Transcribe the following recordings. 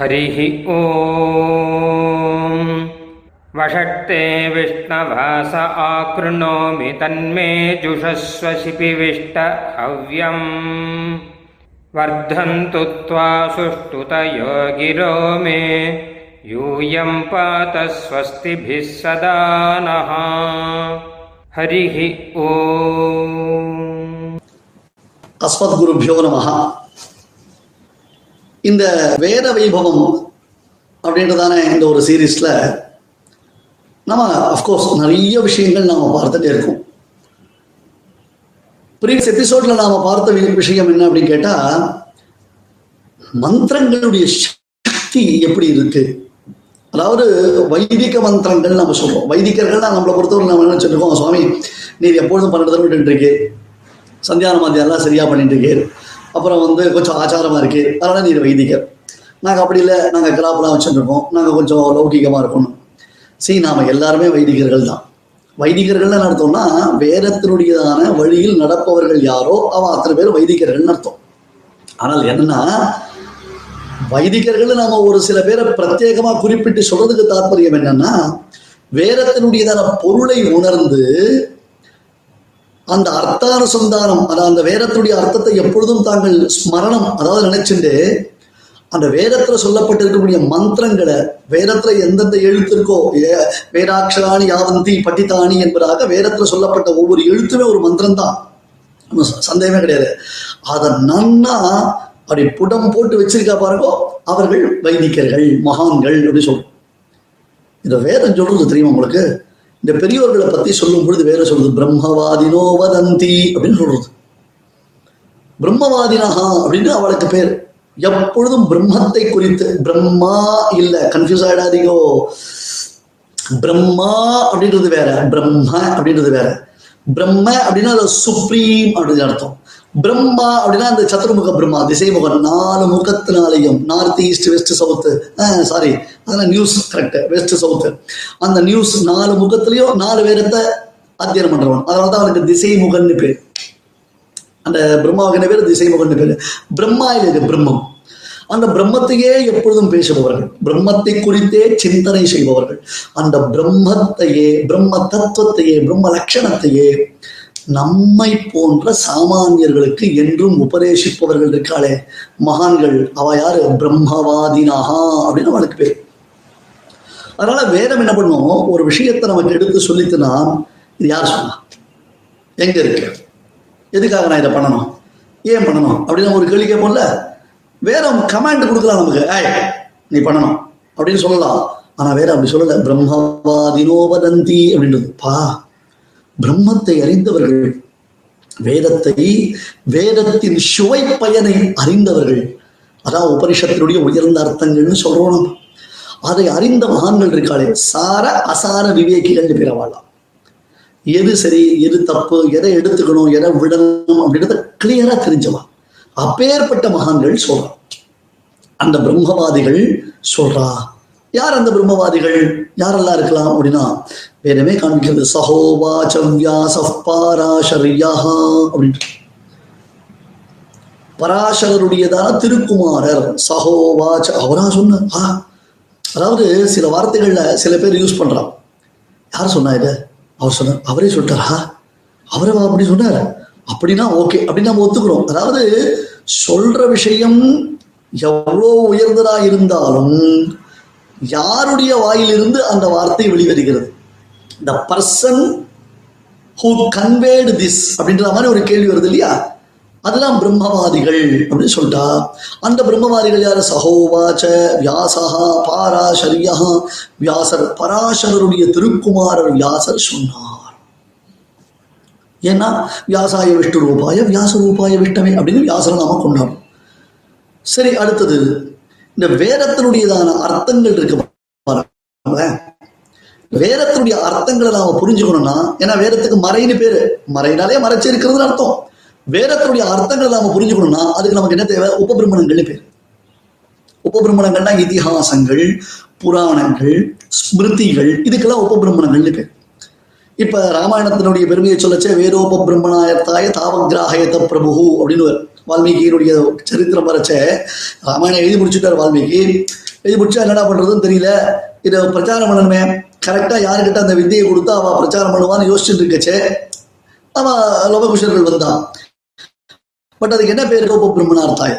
हरिः ओ वषट्ते विष्णवास आकृणोमि तन्मे तन्मेजुषस्व शिपिविष्टहव्यम् वर्धन्तु त्वा सुष्ठुतयो गिरो मे। यूयम् पात स्वस्तिभिः सदा नः। हरिः ओ अस्मद्गुरुभ्यो नमः। இந்த வேத வைபவம் அப்படின்றதான இந்த ஒரு சீரீஸ்ல நம்ம அஃப்கோர்ஸ் நிறைய விஷயங்கள் நாம பார்த்துட்டே இருக்கோம். ப்ரீவியஸ் எபிசோட்ல நாம பார்த்த விஷயம் என்ன அப்படின்னு கேட்டா மந்திரங்களுடைய சக்தி எப்படி இருக்கு? அதாவது வைதிக மந்திரங்கள் நம்ம சொல்றோம். வைதிகர்கள் நம்மளை பொறுத்தவரை நம்ம என்ன சொல்லிருக்கோம் சுவாமி நீர் எப்பொழுதும் பன்னெண்டு தடவை விட்டுட்டு சந்தியான சந்தியான எல்லாம் சரியா பண்ணிட்டு இருக்கேன் அப்புறம் வந்து கொஞ்சம் ஆச்சாரமா இருக்கு. அதனால நீர் வைதிகர் நாங்கள் அப்படி இல்லை. நாங்கள் கிராப்லாம் வச்சுருக்கோம் நாங்கள் கொஞ்சம் லௌகிகமாக இருக்கணும். சரி நாம எல்லாருமே வைதிகர்கள் தான். வைதிகர்கள்னு அர்த்தம்னா வேதத்தினுடையதான வழியில் நடப்பவர்கள் யாரோ அவன் அத்தனை பேர் வைதிகர்கள்னு அர்த்தம். ஆனால் என்னன்னா வைதிகர்கள் நாம ஒரு சில பேரை பிரத்யேகமா குறிப்பிட்டு சொல்றதுக்கு தாற்பயம் என்னன்னா வேதத்தினுடையதான பொருளை உணர்ந்து அந்த அர்த்தானுசந்தானம் அதாவது அந்த வேதத்துடைய அர்த்தத்தை எப்பொழுதும் தாங்கள் ஸ்மரணம் அதாவது நினைச்சுட்டு அந்த வேதத்துல சொல்லப்பட்டிருக்கக்கூடிய மந்திரங்களை வேதத்துல எந்தெந்த எழுத்து இருக்கோ வேதாட்சராணி யாவந்தி பட்டித்தானி என்பதாக வேதத்துல சொல்லப்பட்ட ஒவ்வொரு எழுத்துமே ஒரு மந்திரம் தான் சந்தேகமே கிடையாது. அதை நன்னா அப்படி புடம் போட்டு வச்சிருக்கா பாருங்கோ அவர்கள் வைதிகர்கள் மகான்கள் அப்படி சொல்றோம். இந்த வேதம் சொல்றது தெரியுமா உங்களுக்கு? இந்த பெரியோர்களை பத்தி சொல்லும் பொழுது வேற சொல்றது பிரம்மவாதினோ வதந்தி அப்படின்னு சொல்றது. பிரம்மவாதினஹா அப்படின்னு அவளுக்கு பேர். எப்பொழுதும் பிரம்மத்தை குறித்து பிரம்மா இல்ல கன்ஃபியூஸ் ஆயிடாதீங்கோ. பிரம்மா அப்படின்றது வேற பிரம்ம அப்படின்றது வேற. பிரம்ம அப்படின்னா அது சுப்ரீம் அப்படின்னு அர்த்தம். பிரம்மா அப்படின்னா அந்த சத்துருமுக பிரம்மா திசைமுகன். நாலு முகத்தினாலையும் north east west south sorry அதெல்லாம் நியூஸ் கரெக்ட் வெஸ்ட் சவுத்து அந்த நியூஸ் நாலு முகத்திலையும் நாலு பேரத்தை அத்தியனம் பண்றவன். அதனால தான் அவனுக்கு திசைமுகன்னு பேர். அந்த பிரம்மாவுக்கு பேர் திசைமுகன்னு பேர். பிரம்மா இல்லை பிரம்மம். அந்த பிரம்மத்தையே எப்பொழுதும் பேசுபவர்கள். பிரம்மத்தை குறித்தே சிந்தனை செய்பவர்கள். அந்த பிரம்மத்தையே பிரம்ம தத்துவத்தையே பிரம்ம லட்சணத்தையே நம்மை போன்ற சாமானியர்களுக்கு என்றும் உபதேசிப்பவர்கள் இருக்காளே. மகான்கள் அவ யாரு? பிரம்மவாதினாகா அப்படின்னு அவளுக்கு பேர். அதனால வேதம் என்ன பண்ணும்? ஒரு விஷயத்தை நமக்கு எடுத்து சொல்லித்துனா இது யார் சொன்னா? எங்க இருக்கு? எதுக்காக நான் இதை பண்ணணும்? ஏன் பண்ணணும்? அப்படின்னு ஒரு கேள்வி கேட்போம்ல. வேதம் கமாண்ட் கொடுக்கலாம் நமக்கு? ஏய் நீ பண்ணணும். அப்படின்னு சொல்லலாம். ஆனா வேற அப்படி சொல்லல. பிரம்மவாதினோ வதந்தி அப்படின்றது. பா பிரம்மத்தை அறிந்தவர்கள் வேதத்தை வேதத்தின் சுவை பயனை அறிந்தவர்கள். அதான் உபனிஷத்தினுடைய உயர்ந்த அர்த்தங்கள்னு சொல்றோம். நம்ம அதை அறிந்த மகான்கள் இருக்காளே சார அசார விவேகிகள் பிறவாளாம் எது சரி எது தப்பு எதை எடுத்துக்கணும் எதை விடணும் அப்படின்றத கிளியரா தெரிஞ்சவா. அப்பேற்பட்ட மகான்கள் சொல்றா அந்த பிரம்மவாதிகள் சொல்றா. யார் அந்த பிரம்மவாதிகள்? யாரெல்லாம் இருக்கலாம் அப்படின்னா வேதமே காண்கிறது சஹோவாச்ச வியாச பாராசரியா அப்படின்ட்டு. பராசரருடையதான திருக்குமாரர் சஹோவாச்ச அவரா சொன்ன ஆ. அதாவது சில வார்த்தைகள்ல சில பேர் யூஸ் பண்றான். யார் சொன்னா இது? அவர் சொன்னார் அவரே சொல்லிட்டாரா அவரே அப்படி சொன்னார். அப்படின்னா ஓகே அப்படின்னு நம்ம ஒத்துக்கிறோம். அதாவது சொல்ற விஷயம் எவ்வளோ உயர்ந்ததா இருந்தாலும் யாருடைய வாயிலிருந்து அந்த வார்த்தை வெளிவருகிறது? The person who conveyed this அப்படின்ற மாதிரி ஒரு கேள்வி வருது இல்லையா? அதெல்லாம் பிரம்மவாதிகள் அப்படின்னு சொல்லிட்டா. அந்த பிரம்மவாதிகள் யாரு? சகோவாச்ச வியாசகா பாராசரியா வியாசர் பராசரருடைய திருக்குமாரர் வியாசர் சொன்னார். ஏன்னா வியாசாய விஷ்ணு ரூபாய வியாச ரூபாய விஷ்ணமே அப்படின்னு வியாசரை நாம கொண்டாடும் சரி அடுத்தது. இந்த வேதத்தினுடையதான அர்த்தங்கள் இருக்கு வேதத்தினுடைய அர்த்தங்களை நாம புரிஞ்சுக்கணும்னா ஏன்னா வேதத்துக்கு மறைன்னு பேரு. மறைனாலே மறைச்சு இருக்கிறதுன்னு அர்த்தம். வேதத்தினுடைய அர்த்தங்களை நாம புரிஞ்சுக்கணும்னா அதுக்கு நமக்கு என்ன தேவை? உபபிரமணங்கள்னு பேர். உபபிரமணங்கள்னா இதிகாசங்கள் புராணங்கள் ஸ்மிருதிகள் இதுக்கெல்லாம் உபபிரமணங்கள்னு பேர். இப்ப ராமாயணத்தினுடைய பெருமையை சொல்லச்சே வேதோப பிரம்மணாயத்தாய தாவகிராகயத்த பிரபு அப்படின்னு வால்மீகியினுடைய சரித்திரம் வரைச்ச ராமாயணம் எழுதி முடிச்சுட்டார் வால்மீகி. எழுதி முடிச்சா என்னடா பண்றதுன்னு தெரியல. இதை பிரச்சாரம் பண்ணணுமே. கரெக்டா யாருக்கிட்ட அந்த வித்தியை கொடுத்தா அவன் பிரச்சாரம் பண்ணுவான்னு யோசிச்சுட்டு இருக்கச்சே அவன் லவகுஷர்கள் வந்தான். பட் அதுக்கு என்ன பேர்? உபபிரமணார்த்தாய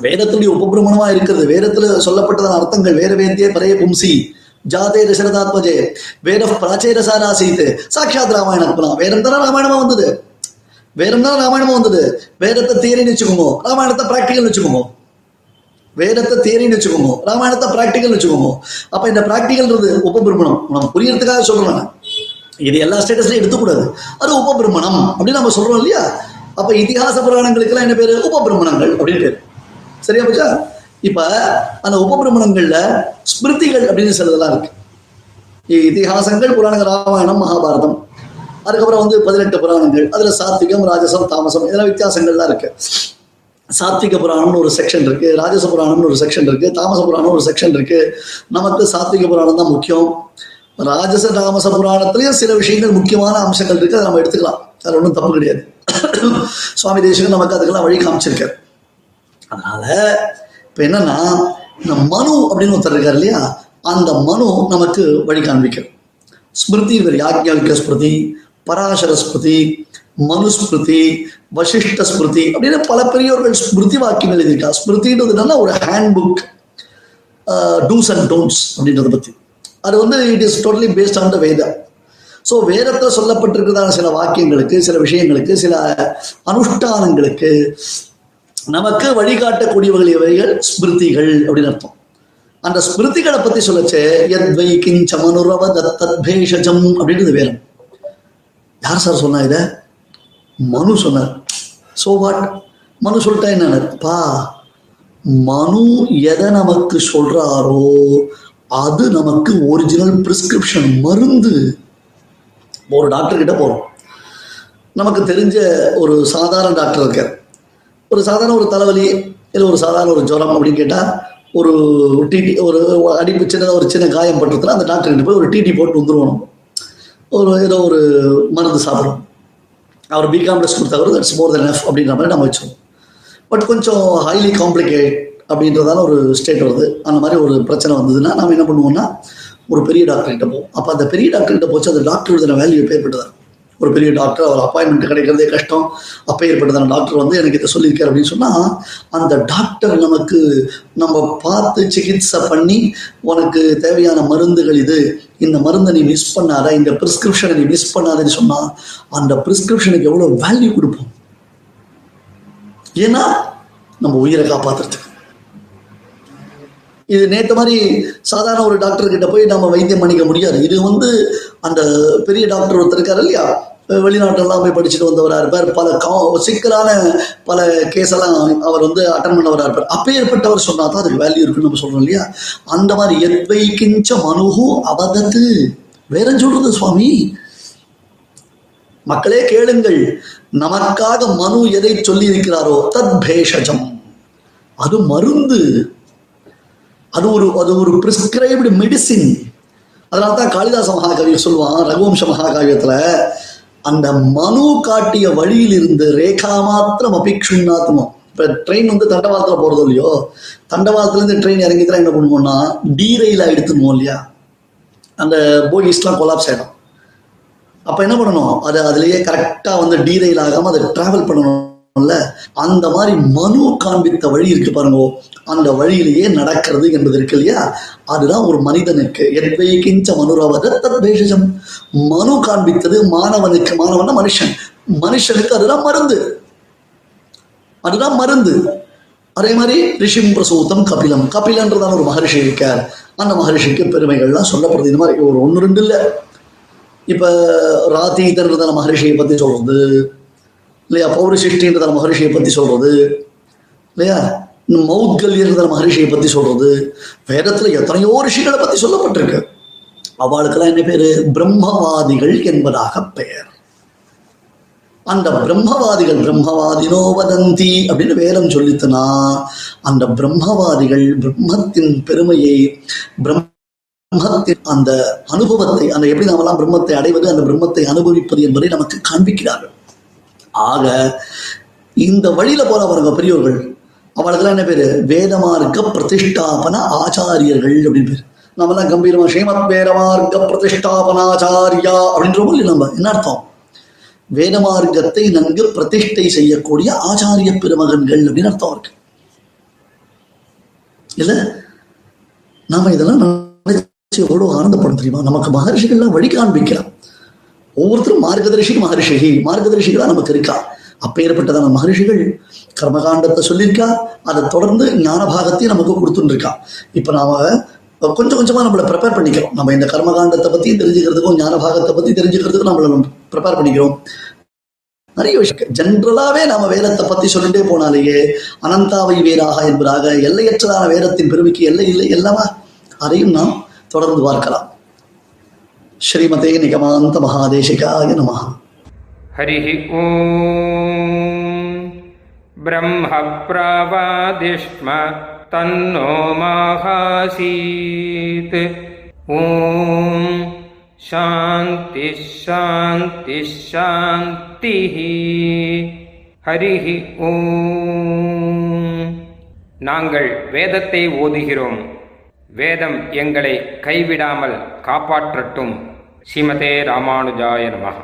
வேதத்துடைய உபபிரமணமா இருக்கிறது. வேதத்துல சொல்லப்பட்டதான அர்த்தங்கள் வேற வேந்தியே பரைய பும்சி. ஜாதே தசரதாத்மஜே வேத பிராச்சேரசாராசீத்து சாட்சாத் ராமாயணத்மனா வேதம் தானே ராமாயணமா வந்தது. வேதம் தானே ராமாயணமா வந்தது. வேதத்தை தியரின்னு வச்சுக்கோங்க. ராமாயணத்தை பிராக்டிக்கல் வச்சுக்கோங்க. வேதத்தை தேரின்னு வச்சுக்கோங்க. ராமாயணத்தை பிராக்டிக்கல் வச்சுக்கோங்க. அப்ப இந்த பிராக்டிகல்ன்றது உபபிரமணம். நம்ம புரியறதுக்காக சொல்றேன் இது எல்லா ஸ்டேட்டஸ்லயும் எடுத்துக்கூடாது. அது உபபிரமணம் அப்படின்னு நம்ம சொல்றோம் இல்லையா? அப்ப இதிகாச புராணங்களுக்கெல்லாம் என்ன பேரு? உபபிரமணங்கள் அப்படின்னு பேரு. சரியா போச்சா? இப்ப அந்த உபபிரமணங்கள்ல ஸ்மிருதிகள் அப்படின்னு சிலதெல்லாம் இருக்கு. இதிகாசங்கள் புராணங்கள் ராமாயணம் மகாபாரதம். அதுக்கப்புறம் வந்து பதினெட்டு புராணங்கள். அதுல சாத்விகம் ராஜசம் தாமசம் இதெல்லாம் வித்தியாசங்கள்லாம் இருக்கு. சாத்விக புராணம்னு ஒரு செக்ஷன் இருக்கு ராஜச புராணம்னு ஒரு செக்ஷன் இருக்கு தாமச புராணம் ஒரு செக்ஷன் இருக்கு. நமக்கு சாத்விக புராணம் தான் முக்கியம். ராஜச தாமச புராணத்திலயும் சில விஷயங்கள் முக்கியமான அம்சங்கள் இருக்கு அதை நம்ம எடுத்துக்கலாம். அது ஒன்றும் தப்பு கிடையாது. சுவாமி தேசிகன் நமக்கு அதுக்கெல்லாம் வழி காமிச்சிருக்காரு. அதனால இப்ப என்னன்னா இந்த மனு அப்படின்னு ஒருத்தர் இருக்கார் இல்லையா? அந்த மனு நமக்கு வழி காண்பிக்கிறது ஸ்மிருதி இவர் யாக்ஞாவிக ஸ்மிருதி பராசர ஸ்மிருதி மனுஸ்மிருதி வசிஷ்ட ஸ்மிருதி அப்படின்னு பல பெரியவர்கள் ஸ்மிருதி வாக்கியங்கள் எழுதியிருக்கா. ஸ்மிருதின்றது நல்லா ஒரு handbook two's and don'ts அப்படின்றத பத்தி. அது வந்து it is totally based on the Veda so வேதத்தில் சொல்லப்பட்டிருக்கிறதான சில வாக்கியங்களுக்கு சில விஷயங்களுக்கு சில அனுஷ்டானங்களுக்கு நமக்கு வழிகாட்டக்கூடியவர்கள் இவைகள் ஸ்மிருதிகள் அப்படின்னு அர்த்தம். அந்த ஸ்மிருதிகளை பத்தி சொல்லச்சே எத்வை கிஞ்சமனுரவ தத்தத் பேஷஜம் அப்படின்றது வேறும் யார் சார் சொன்னா இதை? மனு சொன்னார். சோ வாட் மனு சொல்லிட்டா என்ன? பா மனு எதை நமக்கு சொல்றாரோ அது நமக்கு ஒரிஜினல் பிரிஸ்கிரிப்ஷன் மருந்து. ஒரு டாக்டர் கிட்ட போறோம். நமக்கு தெரிஞ்ச ஒரு சாதாரண டாக்டர் இருக்கார். ஒரு சாதாரண ஒரு தலைவலி இல்லை ஒரு சாதாரண ஒரு ஜுரம் அப்படின்னு கேட்டால் ஒரு டிடி ஒரு அடிப்பு சின்னதாக ஒரு சின்ன காயம் பண்ணுறதுனா அந்த டாக்டர் கிட்ட போய் ஒரு டிடி போட்டு வந்துருவோம் ஒரு ஏதோ ஒரு மருந்து சாப்பிடும் அவர் பிகாம்லெஸ் கொடுத்தவர் தட்ஸ் மோர் தென் எஃப் அப்படின்ற மாதிரி நம்ம வச்சோம் பட் கொஞ்சம் ஹைலி காம்ப்ளிகேட் அப்படின்றதால ஒரு ஸ்டேட் வருது. அந்த மாதிரி ஒரு பிரச்சனை வந்ததுன்னா நம்ம என்ன பண்ணுவோம்னா ஒரு பெரிய டாக்டர்கிட்ட போவோம். அப்போ அந்த பெரிய டாக்டர்கிட்ட போச்சு அந்த டாக்டர் எழுதின வேல்யூ பேர்பட்டதார் ஒரு பெரிய டாக்டர் அவர் அப்பாயின்மெண்ட் கிடைக்கிறதே கஷ்டம். அப்போ ஏற்பட்டதான டாக்டர் வந்து எனக்கு இதை சொல்லியிருக்காரு அப்படின்னு சொன்னால் அந்த டாக்டர் நமக்கு நம்ம பார்த்து சிகிச்சை பண்ணி உனக்கு தேவையான மருந்துகள் இது இந்த மருந்தை நீ மிஸ் பண்ணாத இந்த ப்ரிஸ்கிரிப்ஷனை நீ மிஸ் பண்ணாதன்னு சொன்னால் அந்த ப்ரிஸ்கிரிப்ஷனுக்கு எவ்வளோ வேல்யூ கொடுப்போம்? ஏன்னா நம்ம உயிரை காப்பாற்றுறதுக்கு இது நேற்று மாதிரி சாதாரண ஒரு டாக்டர் கிட்ட போய் நம்ம வைத்தியம் பண்ணிக்க முடியாது. இது வந்து அந்த பெரிய டாக்டர் ஒருத்தர் இருக்கார் இல்லையா? வெளிநாட்டெல்லாம் போய் படிச்சுட்டு வந்தவராக இருப்பார். பல கா சிக்கலான பல கேஸ் எல்லாம் அவர் வந்து அட்டன் பண்ணவராக இருப்பார். அப்பேற்பட்டவர் சொன்னா தான் அதுக்கு வேல்யூ இருக்குன்னு நம்ம சொல்கிறோம் இல்லையா? அந்த மாதிரி எத்வைக்கிஞ்ச மனுகு அவதத்து. வேற சொல்றது சுவாமி? மக்களே கேளுங்கள். நமக்காக மனு எதை சொல்லி இருக்கிறாரோ தத் பேஷஜம். அது மருந்து. அது ஒரு அது ஒரு ப்ரிஸ்கிரைப்டு மெடிசின் அதனால தான் காளிதாச மகாகவி சொல்லுவான் ரகுவம்ச மகாகாவியத்தில் அந்த மனு காட்டிய வழியில் இருந்து ரேகா மாத்திரம் அபிக்ஷுன்னாத்மம் இப்போ ட்ரெயின் வந்து தண்டவாளத்தில் போகிறது இல்லையோ தண்டவாளத்துலேருந்து ட்ரெயின் இறங்கிதான் என்ன பண்ணுவோம்னா டி எடுத்துணுவோம் இல்லையா? அந்த போகிஸ்லாம் கொலாப்ஸ் ஆகிடும் அப்போ என்ன பண்ணணும்? அது அதுலேயே கரெக்டாக வந்து டீரெயில் ரயில் அதை ட்ராவல் பண்ணணும். அந்த மாதிரி மனு காண்பித்த வழி இருக்கு பாருங்க. அந்த வழியிலேயே நடக்கிறது என்பது இருக்கு இல்லையா? அதுதான் ஒரு மனிதனுக்கு எத்வை கிஞ்ச மனுரவத மனு காண்பித்தது மாணவனுக்கு. மாணவன் மனுஷன். மனுஷனுக்கு அதுதான் மருந்து. அதுதான் மருந்து. அதே மாதிரி ரிஷிம் பிரசூத்தம் கபிலம். கபிலன்றதான ஒரு மகரிஷி இருக்கார். அந்த மகரிஷிக்கு பெருமைகள்லாம் சொல்லப்படுது. இந்த மாதிரி ஒரு ஒன்று ரெண்டு இல்லை. இப்போ ராத்தீதன்றதான மகரிஷியை பற்றி சொல்றது இல்லையா? பௌரசிஷ்டின்றதான மகரிஷியை பற்றி சொல்றது. இல்லையா? மௌத்கல்யன்ற மகரிஷியை பற்றி சொல்றது. வேதத்தில் எத்தனையோ ரிஷிகளை பற்றி சொல்லப்பட்டிருக்கு. அவளுக்கெல்லாம் என்ன பேரு? பிரம்மவாதிகள் என்பதாக பெயர். அந்த பிரம்மவாதிகள் பிரம்மவாதினோ வதந்தி அப்படின்னு வேதம் சொல்லித்தனா அந்த பிரம்மவாதிகள் பிரம்மத்தின் பெருமையை பிரம்மத்தின் அந்த அனுபவத்தை அந்த எப்படி நாமெல்லாம் பிரம்மத்தை அடைவது அந்த பிரம்மத்தை அனுபவிப்பது என்பதை நமக்கு காண்பிக்கிறார்கள். ஆக இந்த வழியில போற பாருங்க பெரியவர்கள் அவளுக்கெல்லாம் என்ன பேரு? வேதமார்க்க பிரதிஷ்டாபன ஆச்சாரியர்கள் அப்படின்னு பேரு. நம்மலாம் கம்பீரமா ஸ்ரீமத் வேதமார்க்க பிரதிஷ்டாபனாச்சாரியா அப்படின்றோம் இல்லை நம்ம என்ன அர்த்தம்? வேதமார்க்கத்தை நன்கு பிரதிஷ்டை செய்யக்கூடிய ஆச்சாரிய பெருமகன்கள் அப்படின்னு அர்த்தம் இருக்கு இல்ல? நாம இதெல்லாம் நினைச்சு எவ்வளவு ஆனந்தப்படும் தெரியுமா? நமக்கு மகர்ஷிகள்லாம் வழி காண்பிக்கிறான் ஒவ்வொருத்தரும் மார்கதர்ஷி மகர்ஷி மார்கதர்ஷிகளா நமக்கு இருக்கா அப்பேற்பட்டதான மகரிஷிகள் கர்மகாண்டத்தை சொல்லியிருக்கா அதை தொடர்ந்து ஞான பாகத்தையும் நமக்கு கொடுத்துருக்கா இருக்கா நாம கொஞ்சம் கொஞ்சமாக நம்மளை ப்ரிப்பேர் பண்ணிக்கிறோம். நம்ம இந்த கர்மகாண்டத்தை பற்றி தெரிஞ்சுக்கிறதுக்கும் ஞான பாகத்தை பற்றி தெரிஞ்சுக்கிறதுக்கும் நம்மள ப்ரிப்பேர் பண்ணிக்கிறோம். நிறைய விஷயம். ஜென்ரலாவே நாம வேதத்தை பத்தி சொல்லிட்டே போனாலேயே அனந்தாவை வேறாக என்பதாக எல்லையற்றதான வேதத்தின் பெருமைக்கு எல்லை இல்லை எல்லாமா அதையும் நாம் தொடர்ந்து பார்க்கலாம். ஸ்ரீமதே நிகமாந்த மகாதேசிகாய நம. ஹரி ஓம். பிரம்ம தன்னோ மகாசீத். ஓம். சாந்தி சாந்தி சாந்தி ஹரி ஓம். நாங்கள் வேதத்தை ஓதுகிறோம். வேதம் எங்களை கைவிடாமல் காப்பாற்றட்டும். ஸ்ரீமதே ராமானுஜாய நமகா